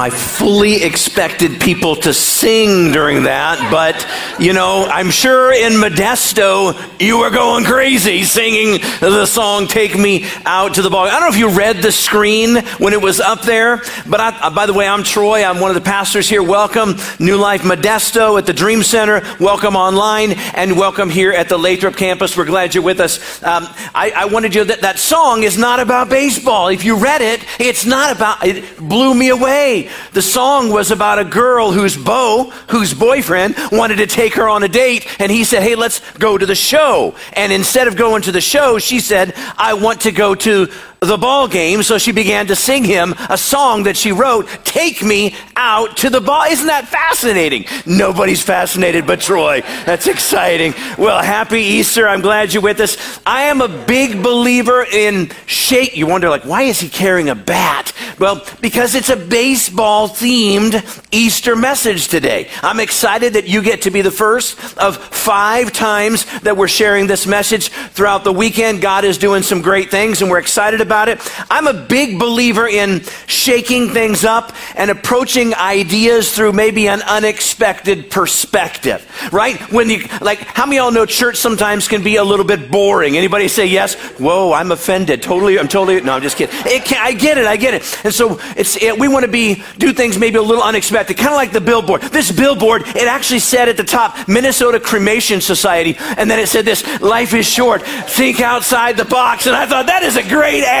I fully expected people to sing during that, but you know, I'm sure in Modesto you were going crazy singing the song Take Me Out to the Ball. I don't know if you read the screen when it was up there, but I, by the way, I'm Troy. I'm one of the pastors here. Welcome, New Life Modesto at the Dream Center. Welcome online and welcome here at the Lathrop campus. We're glad you're with us. Um, I, I wanted you that that song is not about baseball. If you read it, it's not about, it blew me away way. The song was about a girl whose beau, whose boyfriend, wanted to take her on a date, and he said, Hey, let's go to the show. And instead of going to the show, she said, I want to go to the ball game, so she began to sing him a song that she wrote, Take Me Out to the Ball. Isn't that fascinating? Nobody's fascinated but Troy. That's exciting. Well, happy Easter. I'm glad you're with us. I am a big believer in shake. You wonder, like, why is he carrying a bat? Well, because it's a baseball themed Easter message today. I'm excited that you get to be the first of five times that we're sharing this message throughout the weekend. God is doing some great things, and we're excited about about it. I'm a big believer in shaking things up and approaching ideas through maybe an unexpected perspective, right? When you, like, how many of y'all know church sometimes can be a little bit boring? Anybody say yes? Whoa, I'm offended. Totally, I'm totally, no, I'm just kidding. Can, I get it, I get it. And so it's, it, we want to be, do things maybe a little unexpected, kind of like the billboard. This billboard, it actually said at the top, Minnesota Cremation Society, and then it said this, life is short, think outside the box. And I thought, that is a great ad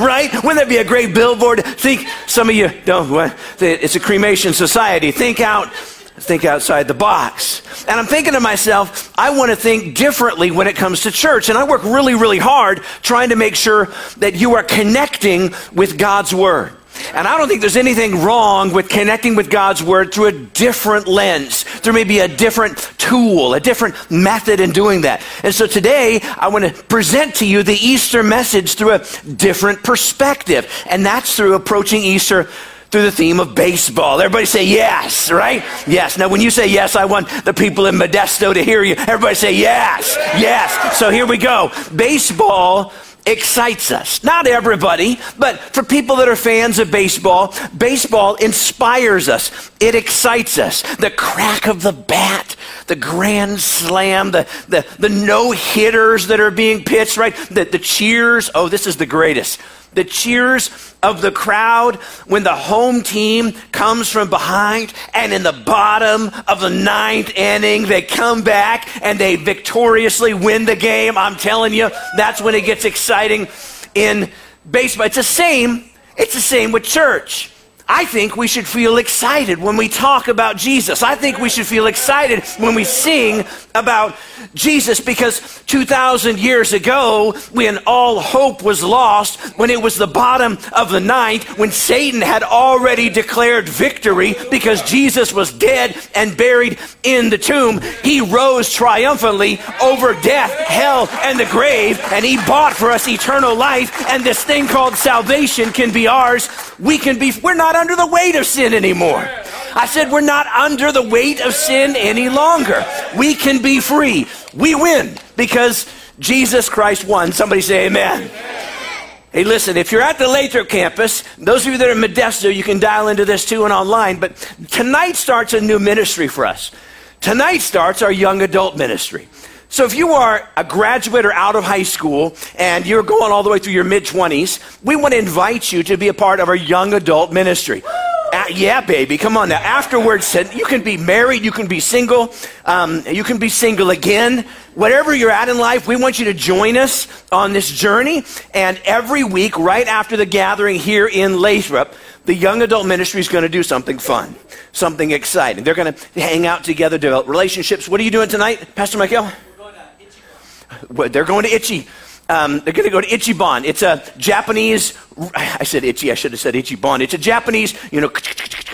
right? Wouldn't that be a great billboard? Think, some of you don't? It's a cremation society. Think out, think outside the box. And I'm thinking to myself, I want to think differently when it comes to church. And I work really, really hard trying to make sure that you are connecting with God's Word. And I don't think there's anything wrong with connecting with God's Word through a different lens, There may be a different tool, a different method in doing that. And so today, I want to present to you the Easter message through a different perspective. And that's through approaching Easter through the theme of baseball. Everybody say yes, right? Yes. Now, when you say yes, I want the people in Modesto to hear you. Everybody say yes, yes. So here we go. Baseball excites us. Not everybody, but for people that are fans of baseball, baseball inspires us. It excites us. The crack of the bat, the grand slam, the, the, the no hitters that are being pitched, right? The, the cheers. Oh, this is the greatest the cheers of the crowd when the home team comes from behind and in the bottom of the ninth inning they come back and they victoriously win the game. I'm telling you that's when it gets exciting in baseball. It's the same it's the same with church I think we should feel excited when we talk about Jesus. I think we should feel excited when we sing about Jesus because 2,000 years ago, when all hope was lost, when it was the bottom of the ninth, when Satan had already declared victory because Jesus was dead and buried in the tomb, he rose triumphantly over death, hell, and the grave, and he bought for us eternal life. And this thing called salvation can be ours. We can be, we're not under the weight of sin anymore. I said, we're not under the weight of sin any longer. We can be free. We win because Jesus Christ won. Somebody say amen. Hey, listen, if you're at the Lathrop campus, those of you that are in Modesto, you can dial into this too and online, but tonight starts a new ministry for us. Tonight starts our young adult ministry. So if you are a graduate or out of high school and you're going all the way through your mid 20s, we want to invite you to be a part of our young adult ministry. Uh, yeah, baby, come on now. Afterwards, you can be married, you can be single, um, you can be single again. Whatever you're at in life, we want you to join us on this journey. And every week, right after the gathering here in Lathrop, the young adult ministry is going to do something fun, something exciting. They're going to hang out together, develop relationships. What are you doing tonight, Pastor Michael? They're going to Itchy. Um, they're going to go to Ichiban. It's a Japanese, I said Itchy, I should have said Ichiban. It's a Japanese, you know,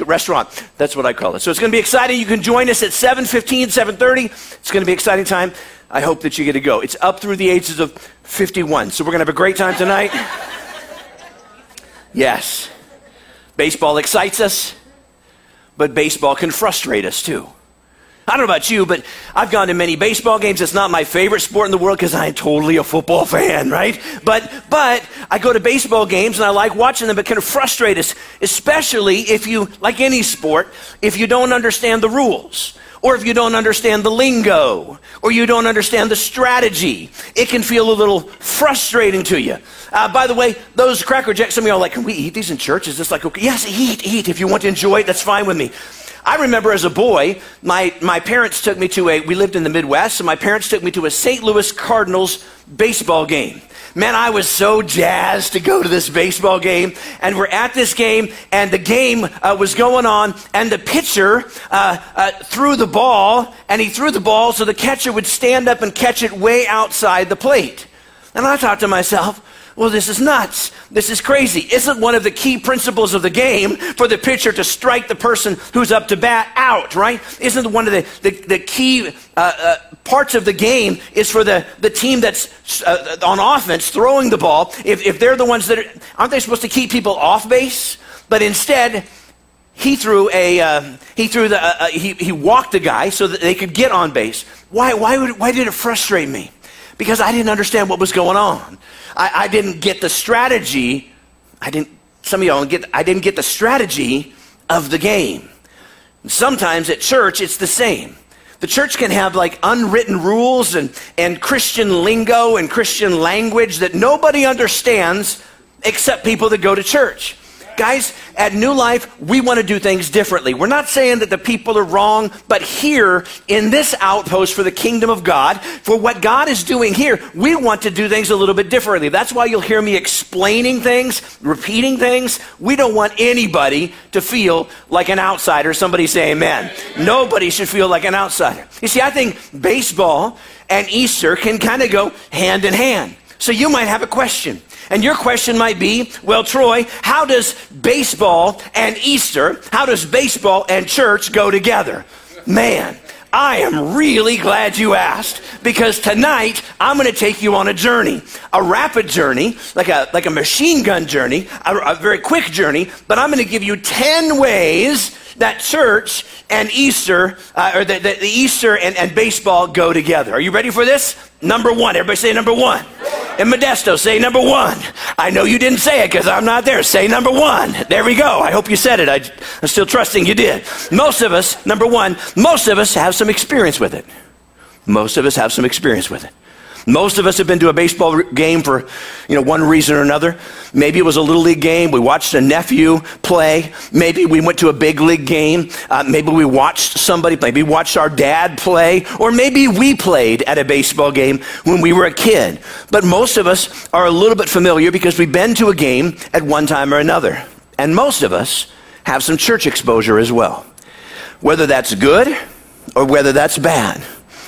restaurant. That's what I call it. So it's going to be exciting. You can join us at 7.15, 7.30. It's going to be exciting time. I hope that you get to go. It's up through the ages of 51. So we're going to have a great time tonight. Yes. Baseball excites us, but baseball can frustrate us too. I don't know about you, but I've gone to many baseball games. It's not my favorite sport in the world because I'm totally a football fan, right? But, but I go to baseball games and I like watching them, but of frustrate us, especially if you, like any sport, if you don't understand the rules or if you don't understand the lingo, or you don't understand the strategy, it can feel a little frustrating to you. Uh, by the way, those Cracker Jacks, some of y'all are like, can we eat these in church? Is this like, okay? Yes, eat, eat. If you want to enjoy it, that's fine with me. I remember as a boy, my, my parents took me to a, we lived in the Midwest, so my parents took me to a St. Louis Cardinals baseball game. Man, I was so jazzed to go to this baseball game. And we're at this game, and the game uh, was going on, and the pitcher uh, uh, threw the ball, and he threw the ball so the catcher would stand up and catch it way outside the plate. And I thought to myself, well, this is nuts. This is crazy. Isn't one of the key principles of the game for the pitcher to strike the person who's up to bat out, right? Isn't one of the, the, the key uh, uh, parts of the game is for the, the team that's uh, on offense throwing the ball, if, if they're the ones that are, aren't they supposed to keep people off base? But instead, he threw a uh, he threw the uh, uh, he, he walked the guy so that they could get on base why why would why did it frustrate me because i didn't understand what was going on I, I didn't get the strategy. I didn't, some of y'all get, I didn't get the strategy of the game. Sometimes at church, it's the same. The church can have like unwritten rules and, and Christian lingo and Christian language that nobody understands except people that go to church. Guys, at New Life, we want to do things differently. We're not saying that the people are wrong, but here in this outpost for the kingdom of God, for what God is doing here, we want to do things a little bit differently. That's why you'll hear me explaining things, repeating things. We don't want anybody to feel like an outsider. Somebody say amen. Nobody should feel like an outsider. You see, I think baseball and Easter can kind of go hand in hand. So you might have a question. And your question might be, well, Troy, how does baseball and Easter, how does baseball and church go together? Man, I am really glad you asked because tonight I'm going to take you on a journey, a rapid journey, like a, like a machine gun journey, a, a very quick journey, but I'm going to give you 10 ways that church and Easter, uh, or the, the, Easter and, and baseball go together. Are you ready for this? Number one. Everybody say number one. In Modesto, say number one. I know you didn't say it because I'm not there. Say number one. There we go. I hope you said it. I, I'm still trusting you did. Most of us, number one, most of us have some experience with it. Most of us have some experience with it. Most of us have been to a baseball game for, you know, one reason or another. Maybe it was a little league game. We watched a nephew play. Maybe we went to a big league game. Uh, maybe we watched somebody. play. Maybe watched our dad play, or maybe we played at a baseball game when we were a kid. But most of us are a little bit familiar because we've been to a game at one time or another, and most of us have some church exposure as well. Whether that's good or whether that's bad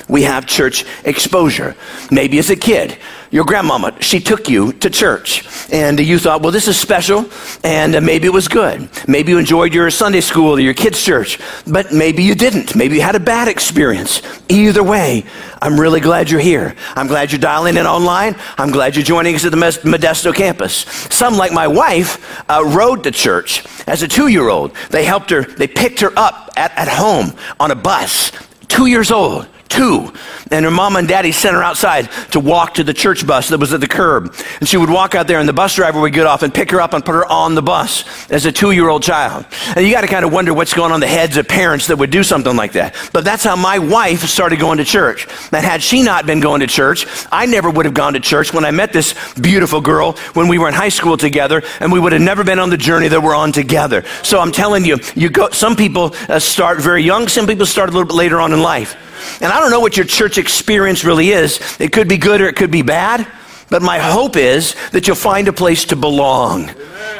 we have church exposure. Maybe as a kid, your grandmama, she took you to church and you thought, well, this is special and maybe it was good. Maybe you enjoyed your Sunday school or your kids' church, but maybe you didn't. Maybe you had a bad experience. Either way, I'm really glad you're here. I'm glad you're dialing in online. I'm glad you're joining us at the Modesto campus. Some, like my wife, uh, rode to church as a two year old. They helped her, they picked her up at, at home on a bus, two years old two. And her mom and daddy sent her outside to walk to the church bus that was at the curb. And she would walk out there, and the bus driver would get off and pick her up and put her on the bus as a two year old child. And you got to kind of wonder what's going on the heads of parents that would do something like that. But that's how my wife started going to church. And had she not been going to church, I never would have gone to church when I met this beautiful girl when we were in high school together, and we would have never been on the journey that we're on together. So I'm telling you, you go, some people uh, start very young, some people start a little bit later on in life. And I don't know what your church experience really is. It could be good or it could be bad. But my hope is that you'll find a place to belong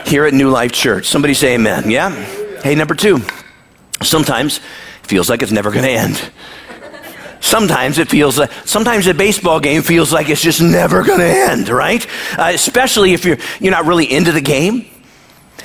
here at New Life Church. Somebody say amen. Yeah? Hey, number two. Sometimes it feels like it's never going to end. Sometimes it feels like, sometimes a baseball game feels like it's just never going to end, right? Uh, especially if you're, you're not really into the game.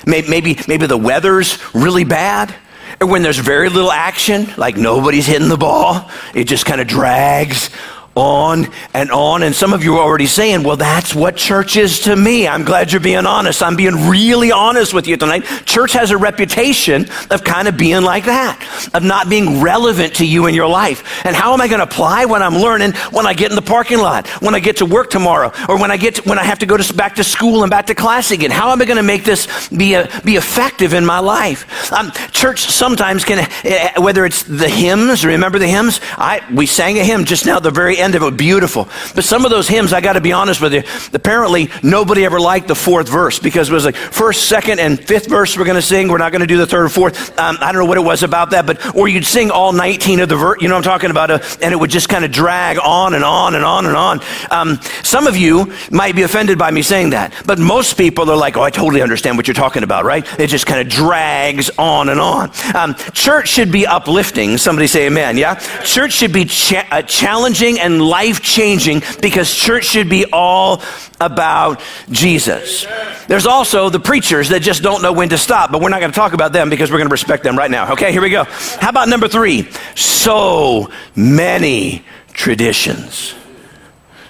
Maybe, maybe, maybe the weather's really bad when there's very little action, like nobody's hitting the ball, it just kind of drags on and on. And some of you are already saying, well, that's what church is to me. I'm glad you're being honest. I'm being really honest with you tonight. Church has a reputation of kind of being like that, of not being relevant to you in your life. And how am I going to apply what I'm learning when I get in the parking lot, when I get to work tomorrow, or when I get to, when I have to go to, back to school and back to class again? How am I going to make this be, a, be effective in my life? Um, church sometimes can, uh, whether it's the hymns, remember the hymns? I, we sang a hymn just now, the very end of it, beautiful. But some of those hymns, I got to be honest with you, apparently nobody ever liked the fourth verse because it was like first, second, and fifth verse we're going to sing. We're not going to do the third or fourth. Um, I don't know what it was about that, but, or you'd sing all 19 of the verse, you know what I'm talking about, uh, and it would just kind of drag on and on and on and on. Um, some of you might be offended by me saying that, but most people are like, oh, I totally understand what you're talking about, right? It just kind of drags on and on. Um, church should be uplifting. Somebody say amen, yeah? Church should be cha- uh, challenging and life changing because church should be all about Jesus. There's also the preachers that just don't know when to stop, but we're not going to talk about them because we're going to respect them right now. Okay, here we go. How about number three? So many traditions.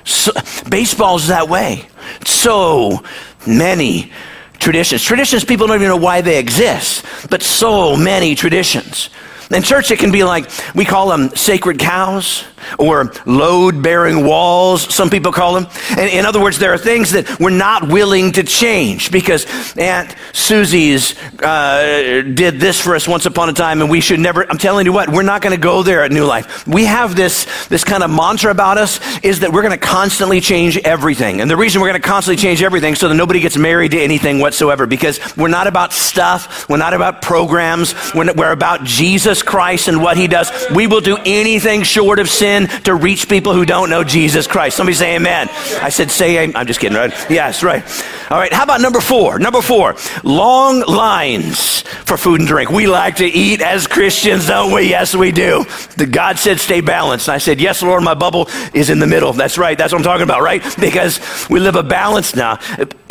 So, baseball's that way. So many traditions. Traditions, people don't even know why they exist, but so many traditions. In church, it can be like we call them sacred cows or load bearing walls, some people call them. And in other words, there are things that we're not willing to change because Aunt Susie's uh, did this for us once upon a time, and we should never. I'm telling you what, we're not going to go there at New Life. We have this, this kind of mantra about us is that we're going to constantly change everything. And the reason we're going to constantly change everything so that nobody gets married to anything whatsoever because we're not about stuff, we're not about programs, we're, we're about Jesus Christ and what he does. We will do anything short of sin sin to reach people who don't know Jesus Christ. Somebody say amen. I said, say amen. I'm just kidding, right? Yes, right. All right, how about number four? Number four, long lines for food and drink. We like to eat as Christians, don't we? Yes, we do. The God said, stay balanced. And I said, yes, Lord, my bubble is in the middle. That's right. That's what I'm talking about, right? Because we live a balance now.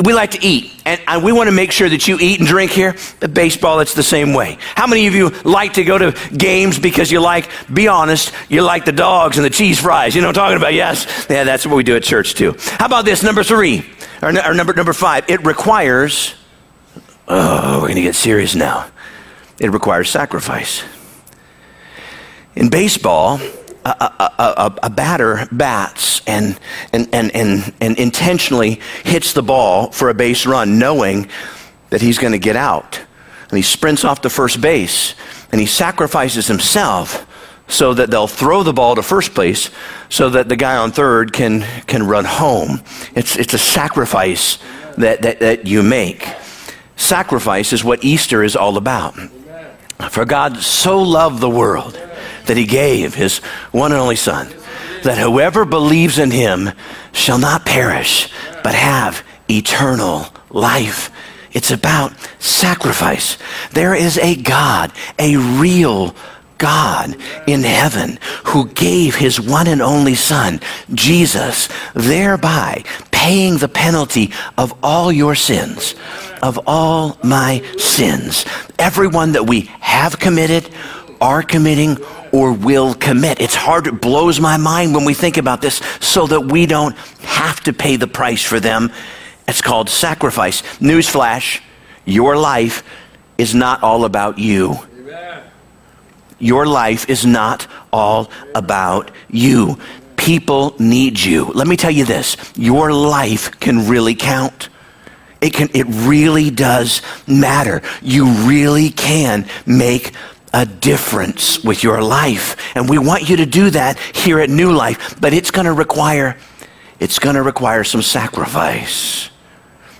We like to eat, and, we want to make sure that you eat and drink here. The baseball, it's the same way. How many of you like to go to games because you like, be honest, you like the dogs and the cheese fries? You know what I'm talking about? Yes. Yeah, that's what we do at church too. How about this? Number three, or, or number, number five, it requires, oh, we're going to get serious now. It requires sacrifice. In baseball, a, a, a, a, batter bats and, and, and, and, and intentionally hits the ball for a base run, knowing that he's going to get out. And he sprints off to first base and he sacrifices himself so that they'll throw the ball to first place so that the guy on third can, can run home. It's, it's a sacrifice that, that, that you make. Sacrifice is what Easter is all about. For God so loved the world that he gave his one and only Son, that whoever believes in him shall not perish, but have eternal life. It's about sacrifice. There is a God, a real God in heaven who gave his one and only Son, Jesus, thereby paying the penalty of all your sins, of all my sins. Everyone that we have committed, are committing, or will commit. It's hard, it blows my mind when we think about this so that we don't have to pay the price for them. It's called sacrifice. Newsflash, your life is not all about you. Your life is not all about you. People need you. Let me tell you this your life can really count. It, can, it really does matter. You really can make a difference with your life. And we want you to do that here at New Life, but it's going to require it's going to require some sacrifice.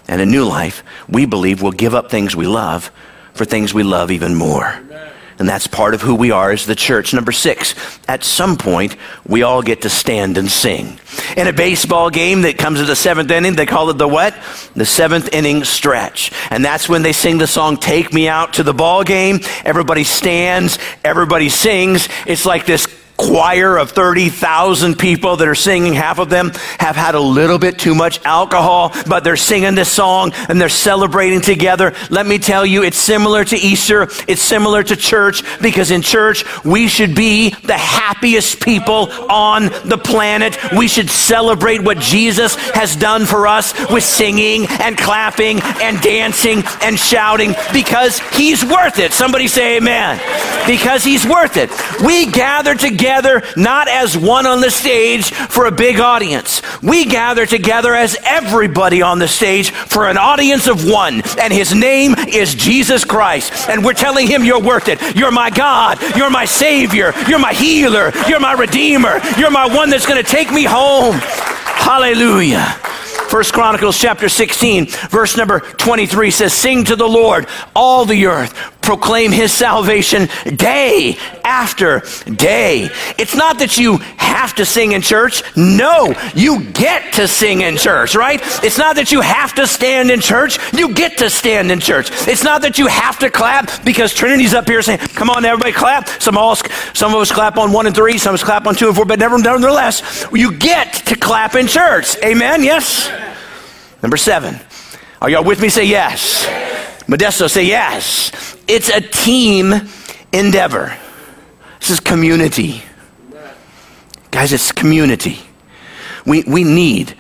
And a New Life, we believe we'll give up things we love for things we love even more. Amen. And that's part of who we are as the church. Number six, at some point, we all get to stand and sing. In a baseball game that comes at the seventh inning, they call it the what? The seventh inning stretch. And that's when they sing the song, Take Me Out to the Ball Game. Everybody stands, everybody sings. It's like this choir of 30,000 people that are singing. Half of them have had a little bit too much alcohol, but they're singing this song and they're celebrating together. Let me tell you, it's similar to Easter. It's similar to church because in church, we should be the happiest people on the planet. We should celebrate what Jesus has done for us with singing and clapping and dancing and shouting because he's worth it. Somebody say amen. Because he's worth it. We gather together not as one on the stage for a big audience. We gather together as everybody on the stage for an audience of one. And his name is Jesus Christ. And we're telling him, You're worth it. You're my God. You're my Savior. You're my healer. You're my Redeemer. You're my one that's going to take me home. Hallelujah. First Chronicles chapter 16, verse number 23 says, Sing to the Lord, all the earth proclaim his salvation day after day. It's not that you have to sing in church. No, you get to sing in church, right? It's not that you have to stand in church. You get to stand in church. It's not that you have to clap because Trinity's up here saying, come on, everybody clap. Some, all, some of us clap on one and three, some of us clap on two and four, but never, nevertheless, you get to clap in church. Amen? Yes? Number seven. Are y'all with me? Say yes. Modesto, say yes. It's a team endeavor. This is community. Guys, it's community. We, we need,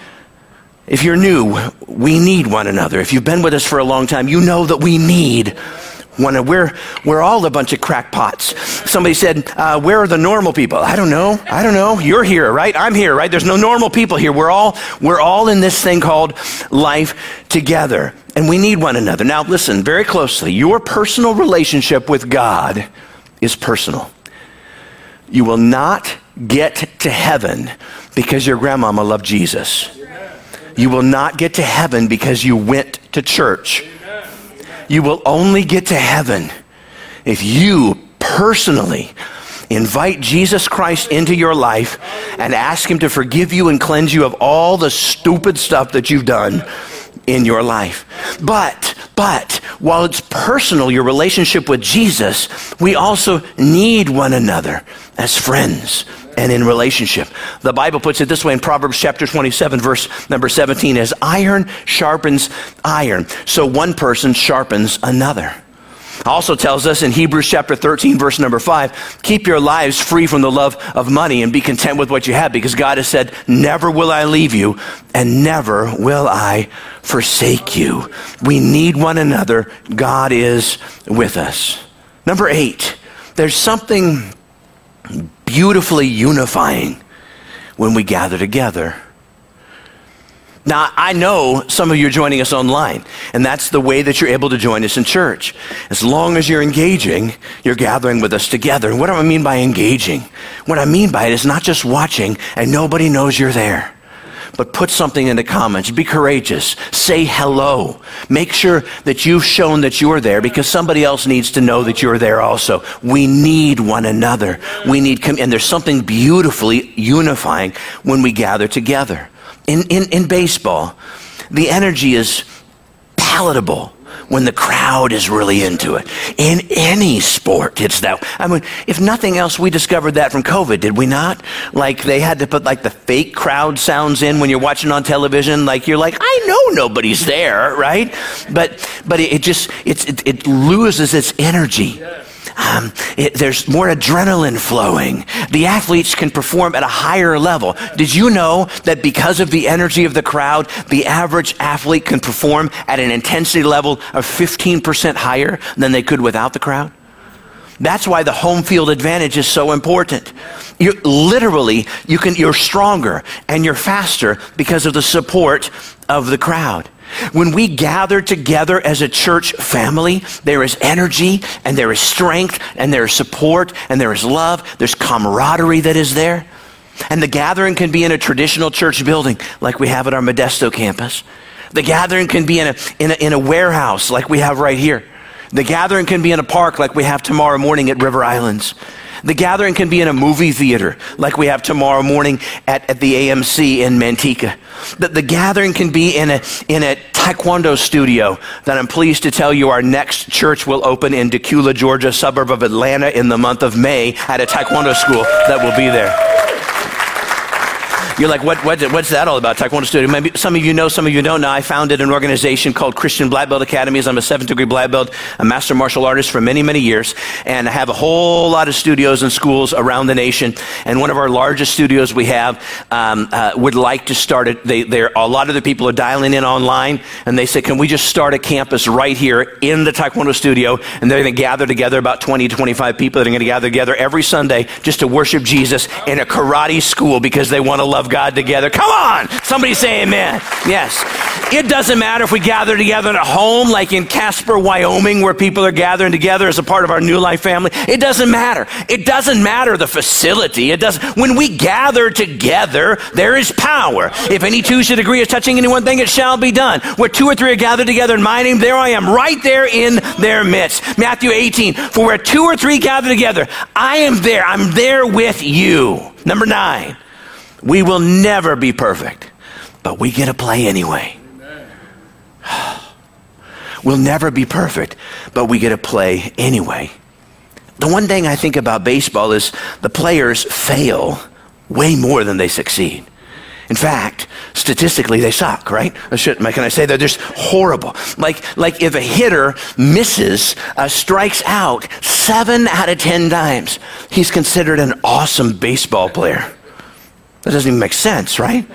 if you're new, we need one another. If you've been with us for a long time, you know that we need one. We're, we're all a bunch of crackpots. Somebody said, uh, Where are the normal people? I don't know. I don't know. You're here, right? I'm here, right? There's no normal people here. We're all, we're all in this thing called life together and we need one another. Now, listen very closely. Your personal relationship with God is personal. You will not get to heaven because your grandmama loved Jesus. You will not get to heaven because you went to church. You will only get to heaven if you personally invite Jesus Christ into your life and ask Him to forgive you and cleanse you of all the stupid stuff that you've done in your life. But, but, while it's personal, your relationship with Jesus, we also need one another as friends and in relationship. The Bible puts it this way in Proverbs chapter 27, verse number 17 as iron sharpens iron, so one person sharpens another. Also tells us in Hebrews chapter 13, verse number 5, keep your lives free from the love of money and be content with what you have because God has said, Never will I leave you and never will I forsake you. We need one another. God is with us. Number eight, there's something beautifully unifying when we gather together. Now, I know some of you are joining us online, and that's the way that you're able to join us in church. As long as you're engaging, you're gathering with us together. And what do I mean by engaging? What I mean by it is not just watching and nobody knows you're there. But put something in the comments. Be courageous. Say hello. Make sure that you've shown that you're there because somebody else needs to know that you're there also. We need one another. We need, and there's something beautifully unifying when we gather together. In, in, in baseball, the energy is palatable when the crowd is really into it. In any sport, it's that. I mean, if nothing else, we discovered that from COVID, did we not? Like they had to put like the fake crowd sounds in when you're watching on television. Like you're like, I know nobody's there, right? But but it, it just it's it, it loses its energy. Um, it, there's more adrenaline flowing. The athletes can perform at a higher level. Did you know that because of the energy of the crowd, the average athlete can perform at an intensity level of 15% higher than they could without the crowd? That's why the home field advantage is so important. You literally you can you're stronger and you're faster because of the support of the crowd. When we gather together as a church family, there is energy and there is strength and there is support and there is love. There's camaraderie that is there. And the gathering can be in a traditional church building like we have at our Modesto campus. The gathering can be in a, in a, in a warehouse like we have right here. The gathering can be in a park like we have tomorrow morning at River Islands. The gathering can be in a movie theater, like we have tomorrow morning at, at the AMC in Manteca. The, the gathering can be in a, in a taekwondo studio that I'm pleased to tell you our next church will open in Dacula, Georgia, suburb of Atlanta in the month of May at a taekwondo school that will be there. You're like, what, what, what's that all about? Taekwondo studio. Maybe some of you know, some of you don't know. I founded an organization called Christian Black Belt Academies. I'm a seventh degree black belt, a master martial artist for many, many years, and I have a whole lot of studios and schools around the nation. And one of our largest studios we have um, uh, would like to start it. They, a lot of the people are dialing in online, and they say, can we just start a campus right here in the Taekwondo studio? And they're going to gather together about 20 25 people that are going to gather together every Sunday just to worship Jesus in a karate school because they want to love God together. Come on! Somebody say amen. Yes. It doesn't matter if we gather together at home like in Casper, Wyoming, where people are gathering together as a part of our new life family. It doesn't matter. It doesn't matter the facility. It does when we gather together, there is power. If any two should agree as touching any one thing, it shall be done. Where two or three are gathered together in my name, there I am, right there in their midst. Matthew 18, for where two or three gather together, I am there. I'm there with you. Number nine. We will never be perfect, but we get to play anyway. we'll never be perfect, but we get to play anyway. The one thing I think about baseball is the players fail way more than they succeed. In fact, statistically, they suck, right? Should, can I say that? They're just horrible. Like, like if a hitter misses, uh, strikes out seven out of ten times, he's considered an awesome baseball player. That doesn't even make sense, right?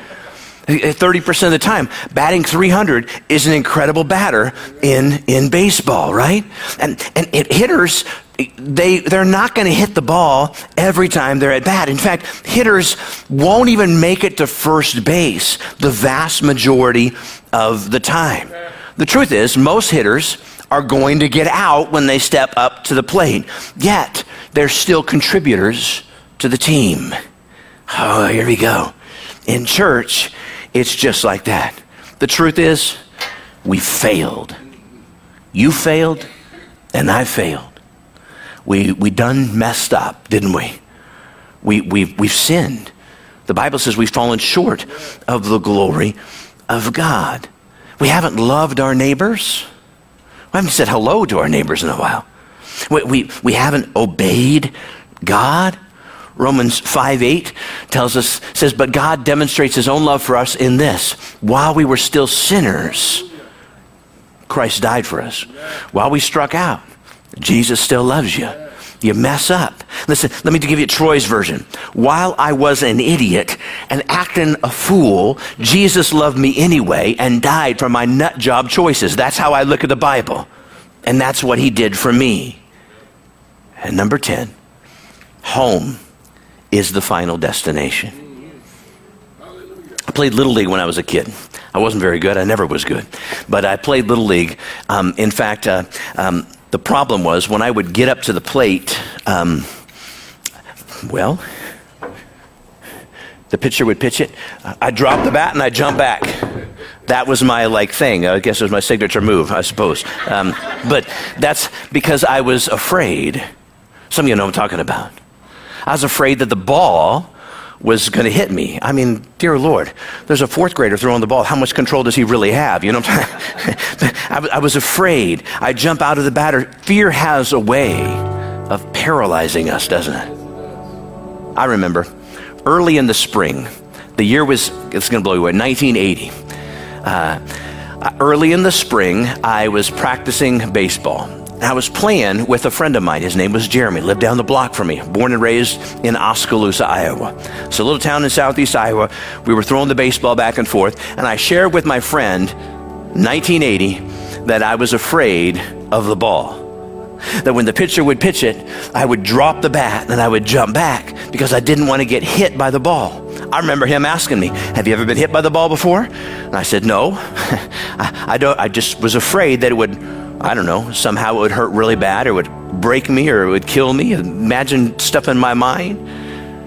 Eh, 30% of the time, batting 300 is an incredible batter in, in baseball, right? And, and it, hitters, they, they're not going to hit the ball every time they're at bat. In fact, hitters won't even make it to first base the vast majority of the time. The truth is, most hitters are going to get out when they step up to the plate, yet they're still contributors to the team. Oh, here we go. In church, it's just like that. The truth is, we failed. You failed, and I failed. We, we done messed up, didn't we? we we've, we've sinned. The Bible says we've fallen short of the glory of God. We haven't loved our neighbors. We haven't said hello to our neighbors in a while. We, we, we haven't obeyed God. Romans 5 8 tells us, says, But God demonstrates his own love for us in this. While we were still sinners, Christ died for us. While we struck out, Jesus still loves you. You mess up. Listen, let me give you Troy's version. While I was an idiot and acting a fool, Jesus loved me anyway and died for my nut job choices. That's how I look at the Bible. And that's what he did for me. And number 10, home is the final destination. I played Little League when I was a kid. I wasn't very good. I never was good. But I played Little League. Um, in fact, uh, um, the problem was when I would get up to the plate, um, well, the pitcher would pitch it. I'd drop the bat and I'd jump back. That was my like thing. I guess it was my signature move, I suppose. Um, but that's because I was afraid. Some of you know I'm talking about. I was afraid that the ball was going to hit me. I mean, dear Lord, there's a fourth grader throwing the ball. How much control does he really have? You know, I, I was afraid. I jump out of the batter. Fear has a way of paralyzing us, doesn't it? I remember early in the spring, the year was, it's going to blow you away, 1980. Uh, early in the spring, I was practicing baseball. I was playing with a friend of mine. His name was Jeremy, lived down the block from me, born and raised in Oskaloosa, Iowa. It's a little town in southeast Iowa. We were throwing the baseball back and forth, and I shared with my friend, 1980, that I was afraid of the ball. That when the pitcher would pitch it, I would drop the bat and I would jump back because I didn't want to get hit by the ball. I remember him asking me, Have you ever been hit by the ball before? And I said, No. I, I, don't, I just was afraid that it would I don't know, somehow it would hurt really bad or would break me or it would kill me. Imagine stuff in my mind.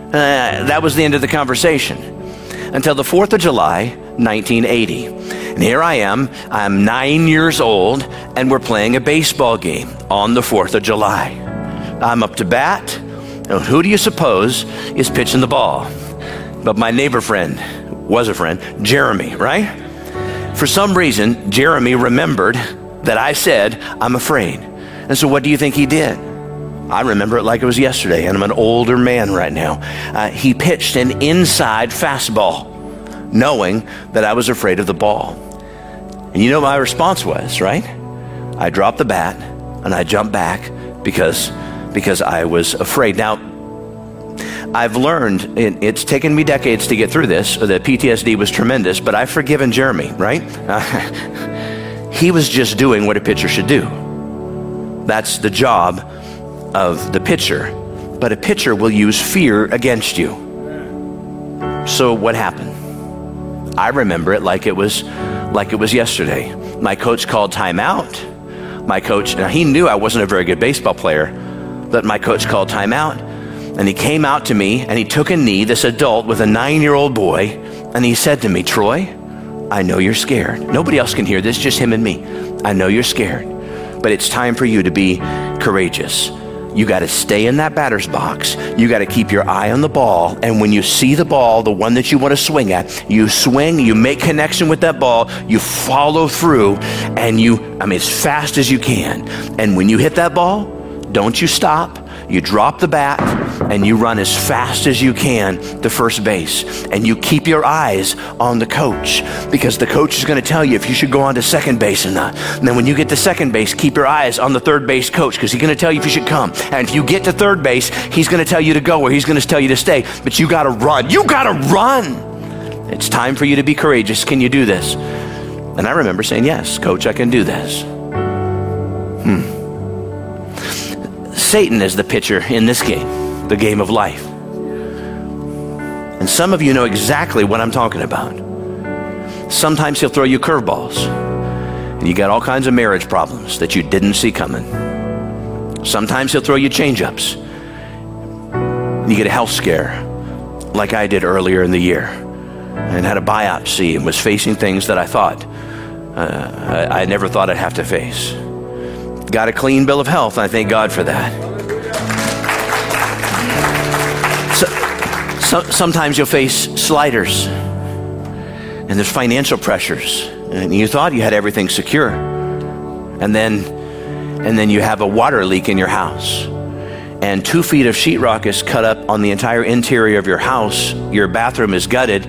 Uh, that was the end of the conversation until the 4th of July, 1980. And here I am, I'm nine years old, and we're playing a baseball game on the 4th of July. I'm up to bat, Now, who do you suppose is pitching the ball? But my neighbor friend, was a friend, Jeremy, right? For some reason, Jeremy remembered that I said, I'm afraid. And so what do you think he did? I remember it like it was yesterday, and I'm an older man right now. Uh, he pitched an inside fastball, knowing that I was afraid of the ball. And you know my response was, right? I dropped the bat and I jumped back because, because I was afraid. Now, I've learned, it's taken me decades to get through this, the PTSD was tremendous, but I've forgiven Jeremy, right? He was just doing what a pitcher should do. That's the job of the pitcher. But a pitcher will use fear against you. So what happened? I remember it like it was like it was yesterday. My coach called timeout. My coach, now he knew I wasn't a very good baseball player, but my coach called timeout. And he came out to me and he took a knee, this adult with a nine year old boy, and he said to me, Troy, I know you're scared. Nobody else can hear this, just him and me. I know you're scared, but it's time for you to be courageous. You got to stay in that batter's box. You got to keep your eye on the ball. And when you see the ball, the one that you want to swing at, you swing, you make connection with that ball, you follow through, and you, I mean, as fast as you can. And when you hit that ball, don't you stop you drop the bat and you run as fast as you can to first base. And you keep your eyes on the coach because the coach is going to tell you if you should go on to second base or not. And then when you get to second base, keep your eyes on the third base coach because he's going to tell you if you should come. And if you get to third base, he's going to tell you to go or he's going to tell you to stay. But you got to run. You got to run. It's time for you to be courageous. Can you do this? And I remember saying, Yes, coach, I can do this. Hmm. Satan is the pitcher in this game, the game of life. And some of you know exactly what I'm talking about. Sometimes he'll throw you curveballs, and you got all kinds of marriage problems that you didn't see coming. Sometimes he'll throw you changeups, and you get a health scare, like I did earlier in the year, and had a biopsy and was facing things that I thought uh, I, I never thought I'd have to face. Got a clean bill of health. and I thank God for that. So, so, sometimes you'll face sliders, and there's financial pressures, and you thought you had everything secure, and then, and then you have a water leak in your house, and two feet of sheetrock is cut up on the entire interior of your house. Your bathroom is gutted,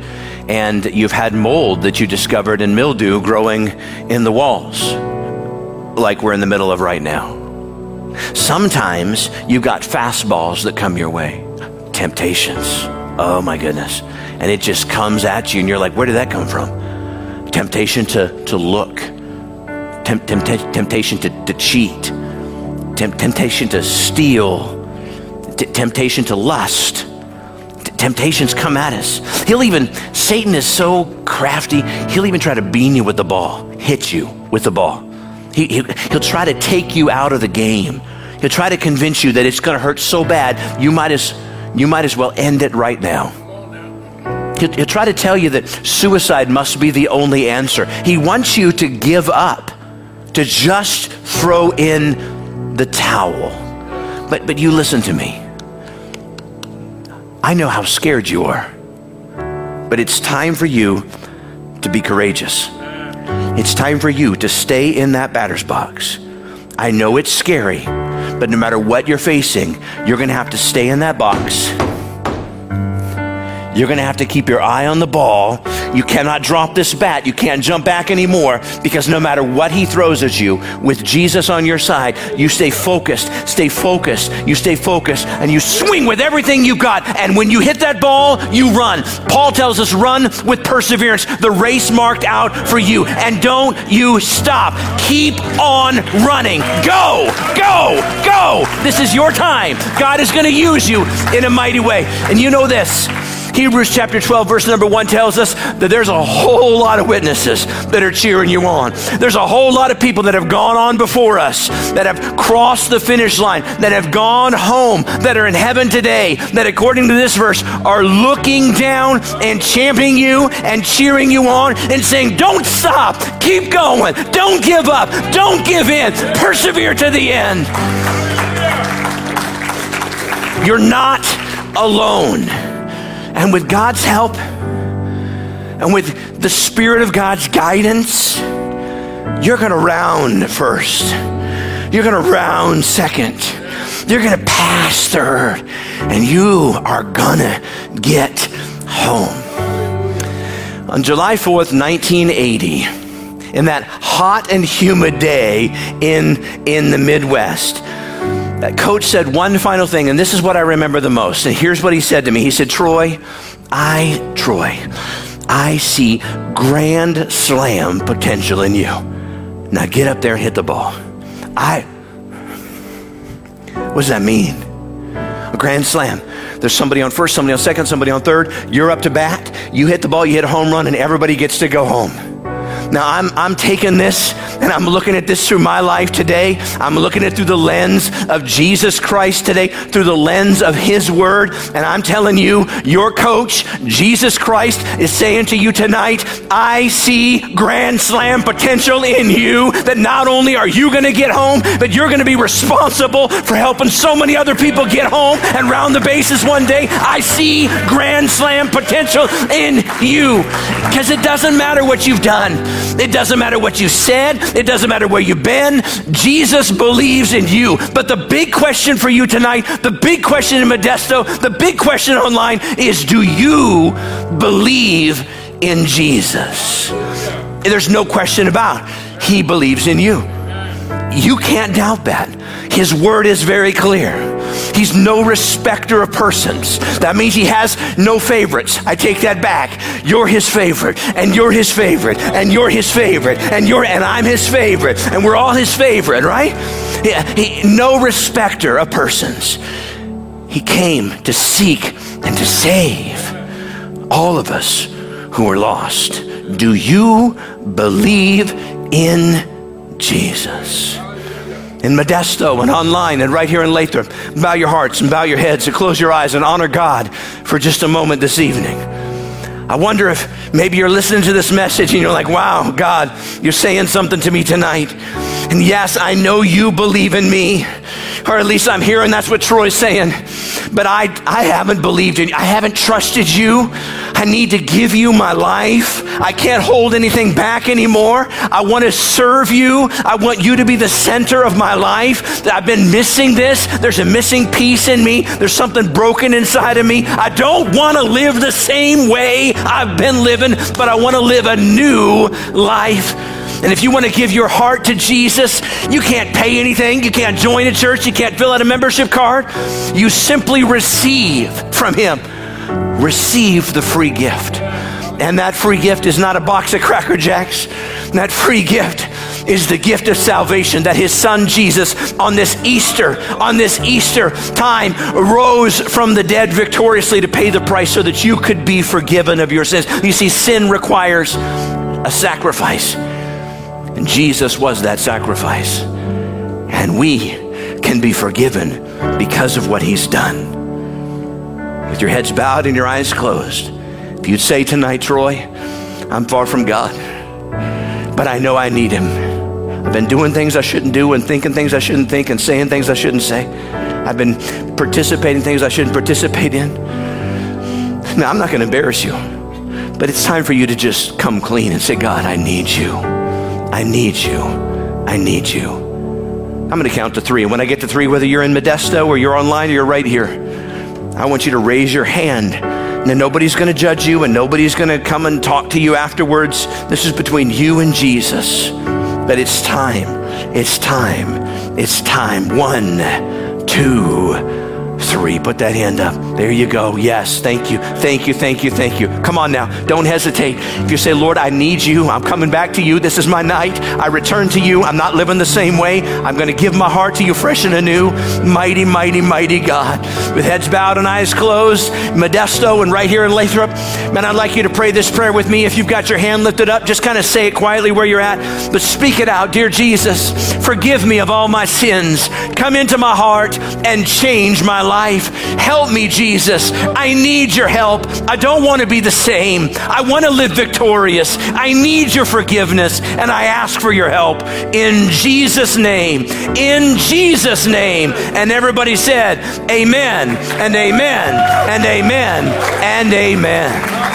and you've had mold that you discovered and mildew growing in the walls like we're in the middle of right now. Sometimes you've got fastballs that come your way, temptations. Oh my goodness. And it just comes at you, and you're like, where did that come from? Temptation to, to look, Temp- tempt- temptation to, to cheat, Temp- temptation to steal, T- temptation to lust. Temptations come at us. He'll even, Satan is so crafty, he'll even try to bean you with the ball, hit you with the ball. He, he, will try to take you out of the game. He'll try to convince you that it's going to hurt so bad, you might as, you might as well end it right now. He'll, he'll try to tell you that suicide must be the only answer. He wants you to give up, to just throw in the towel. But, but you listen to me. I know how scared you are, but it's time for you to be courageous. It's time for you to stay in that batter's box. I know it's scary, but no matter what you're facing, you're going to have to stay in that box. You're going to have to keep your eye on the ball. You cannot drop this bat. You can't jump back anymore because no matter what he throws at you, with Jesus on your side, you stay focused, stay focused, you stay focused, and you swing with everything you got. And when you hit that ball, you run. Paul tells us run with perseverance, the race marked out for you. And don't you stop. Keep on running. Go, go, go. This is your time. God is going to use you in a mighty way. And you know this. Hebrews chapter 12, verse number 1 tells us that there's a whole lot of witnesses that are cheering you on. There's a whole lot of people that have gone on before us, that have crossed the finish line, that have gone home, that are in heaven today, that according to this verse are looking down and championing you and cheering you on and saying, Don't stop, keep going, don't give up, don't give in, persevere to the end. You're not alone. And with God's help and with the Spirit of God's guidance, you're going to round first. You're going to round second. You're going to pass third. And you are going to get home. On July 4th, 1980, in that hot and humid day in, in the Midwest, that coach said one final thing, and this is what I remember the most. And here's what he said to me He said, Troy, I, Troy, I see grand slam potential in you. Now get up there and hit the ball. I, what does that mean? A grand slam. There's somebody on first, somebody on second, somebody on third. You're up to bat. You hit the ball, you hit a home run, and everybody gets to go home. Now, I'm, I'm taking this and I'm looking at this through my life today. I'm looking at it through the lens of Jesus Christ today, through the lens of His Word. And I'm telling you, your coach, Jesus Christ, is saying to you tonight, I see grand slam potential in you that not only are you going to get home, but you're going to be responsible for helping so many other people get home and round the bases one day. I see grand slam potential in you because it doesn't matter what you've done. It doesn't matter what you said, it doesn't matter where you've been. Jesus believes in you. But the big question for you tonight, the big question in Modesto, the big question online is do you believe in Jesus? There's no question about. He believes in you. You can't doubt that. His word is very clear. He's no respecter of persons. That means he has no favorites. I take that back. You're his favorite, and you're his favorite, and you're his favorite, and you're and I'm his favorite, and we're all his favorite, right? He, no respecter of persons. He came to seek and to save all of us who are lost. Do you believe in Jesus? In Modesto and online and right here in Lathrop. Bow your hearts and bow your heads and close your eyes and honor God for just a moment this evening. I wonder if maybe you're listening to this message and you're like, wow, God, you're saying something to me tonight. And yes, I know you believe in me, or at least I'm hearing that's what Troy's saying. But I, I haven't believed in you. I haven't trusted you. I need to give you my life. I can't hold anything back anymore. I want to serve you. I want you to be the center of my life. I've been missing this. There's a missing piece in me. There's something broken inside of me. I don't want to live the same way I've been living, but I want to live a new life. And if you want to give your heart to Jesus, you can't pay anything. You can't join a church. You can't fill out a membership card. You simply receive from Him. Receive the free gift. And that free gift is not a box of Cracker Jacks. That free gift is the gift of salvation that his son Jesus on this Easter, on this Easter time, rose from the dead victoriously to pay the price so that you could be forgiven of your sins. You see, sin requires a sacrifice. And Jesus was that sacrifice. And we can be forgiven because of what he's done. With your heads bowed and your eyes closed, if you'd say tonight, Troy, I'm far from God, but I know I need him. I've been doing things I shouldn't do and thinking things I shouldn't think and saying things I shouldn't say. I've been participating things I shouldn't participate in. Now, I'm not going to embarrass you, but it's time for you to just come clean and say, God, I need you. I need you. I need you. I'm going to count to three. And when I get to three, whether you're in Modesto or you're online or you're right here, I want you to raise your hand. Now, nobody's going to judge you and nobody's going to come and talk to you afterwards. This is between you and Jesus. But it's time. It's time. It's time. One, two, three. Put that hand up. There you go. Yes. Thank you. Thank you. Thank you. Thank you. Come on now. Don't hesitate. If you say, Lord, I need you, I'm coming back to you. This is my night. I return to you. I'm not living the same way. I'm going to give my heart to you fresh and anew. Mighty, mighty, mighty God. With heads bowed and eyes closed, Modesto and right here in Lathrop. Man, I'd like you to pray this prayer with me. If you've got your hand lifted up, just kind of say it quietly where you're at, but speak it out. Dear Jesus, forgive me of all my sins. Come into my heart and change my life. Help me, Jesus Jesus. I need your help. I don't want to be the same. I want to live victorious. I need your forgiveness, and I ask for your help in Jesus' name. In Jesus' name. And everybody said, Amen, and amen, and amen, and amen.